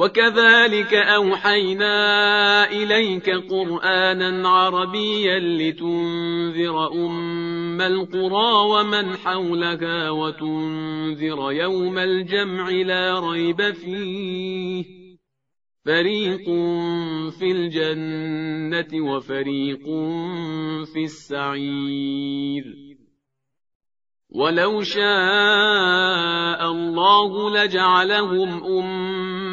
وكذلك أوحينا إليك قرآنا عربيا لتنذر أم القرى ومن حولها وتنذر يوم الجمع لا ريب فيه. فريق في الجنة وفريق في السعير. ولو شاء الله لجعلهم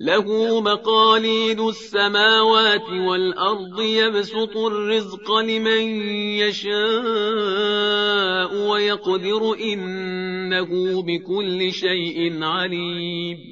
له مقاليد السماوات والأرض يبسط الرزق لمن يشاء ويقدر إنه بكل شيء عليم.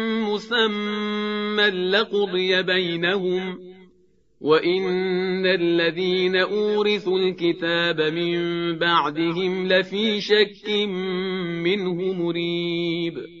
مسمى لقضي بينهم وإن الذين أورثوا الكتاب من بعدهم لفي شك منه مريب.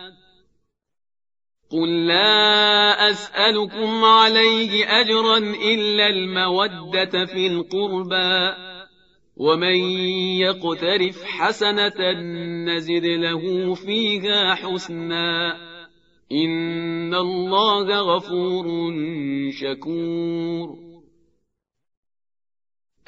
قل لا أسألكم عليه أجرا إلا المودة في القربى ومن يقترف حسنة نزد له فيها حسنا إن الله غفور شكور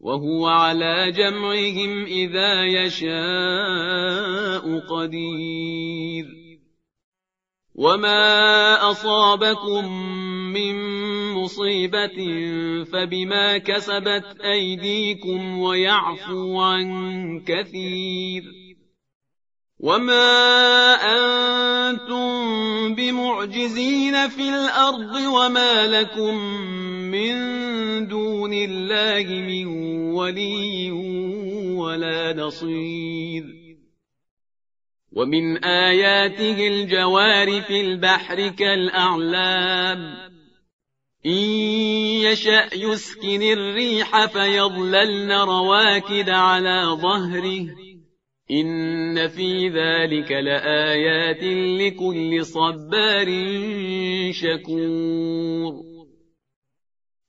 وهو على جمعهم إذا يشاء قدير. وما أصابكم من مصيبة فبما كسبت أيديكم ويعفو عن كثير. وما أنتم بمعجزين في الأرض وما لكم من دون الله من ولي ولا نصير. ومن آياته الجوار في البحر كالأعلام. إن يشأ يسكن الريح فيظللن رواكد على ظهره. إن في ذلك لآيات لكل صبار شكور.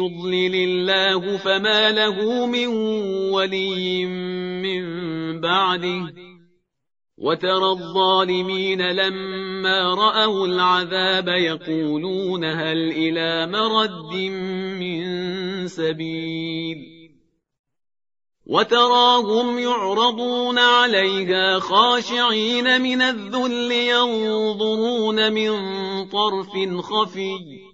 يضلل الله فما له من ولي من بعده. وترى الظالمين لما رأوا العذاب يقولون هل إلى مرد من سبيل. وتراهم يعرضون عليها خاشعين من الذل ينظرون من طرف خفي.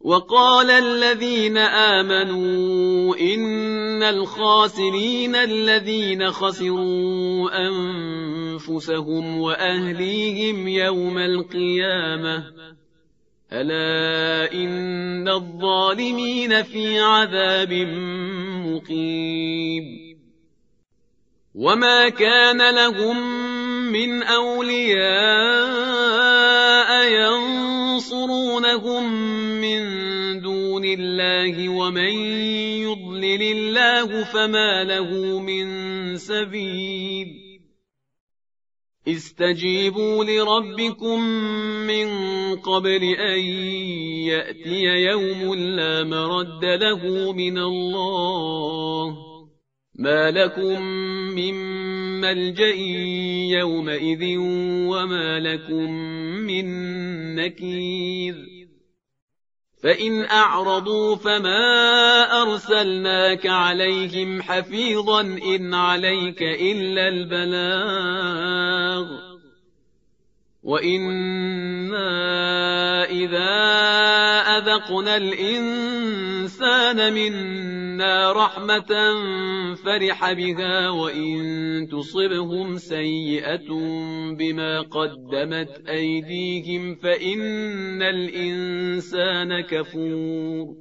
وقال الذين آمنوا إن الخاسرين الذين خسروا أنفسهم وأهليهم يوم القيامة. ألا إن الظالمين في عذاب مقيم. وما كان لهم من أولياء الله ومن يضلل الله فما له من سبيل. استجيبوا لربكم من قبل أن يأتي يوم لا مرد له من الله. ما لكم من ملجأ يومئذ وما لكم من نكير. فإن أعرضوا فما أرسلناك عليهم حفيظا إن عليك إلا البلاغ. وإنا إذا أذقنا الإنسان منا رحمة فرح بها وإن تصبهم سيئة بما قدمت أيديهم فإن الإنسان كفور.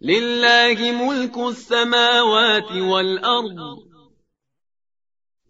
لله ملك السماوات والأرض.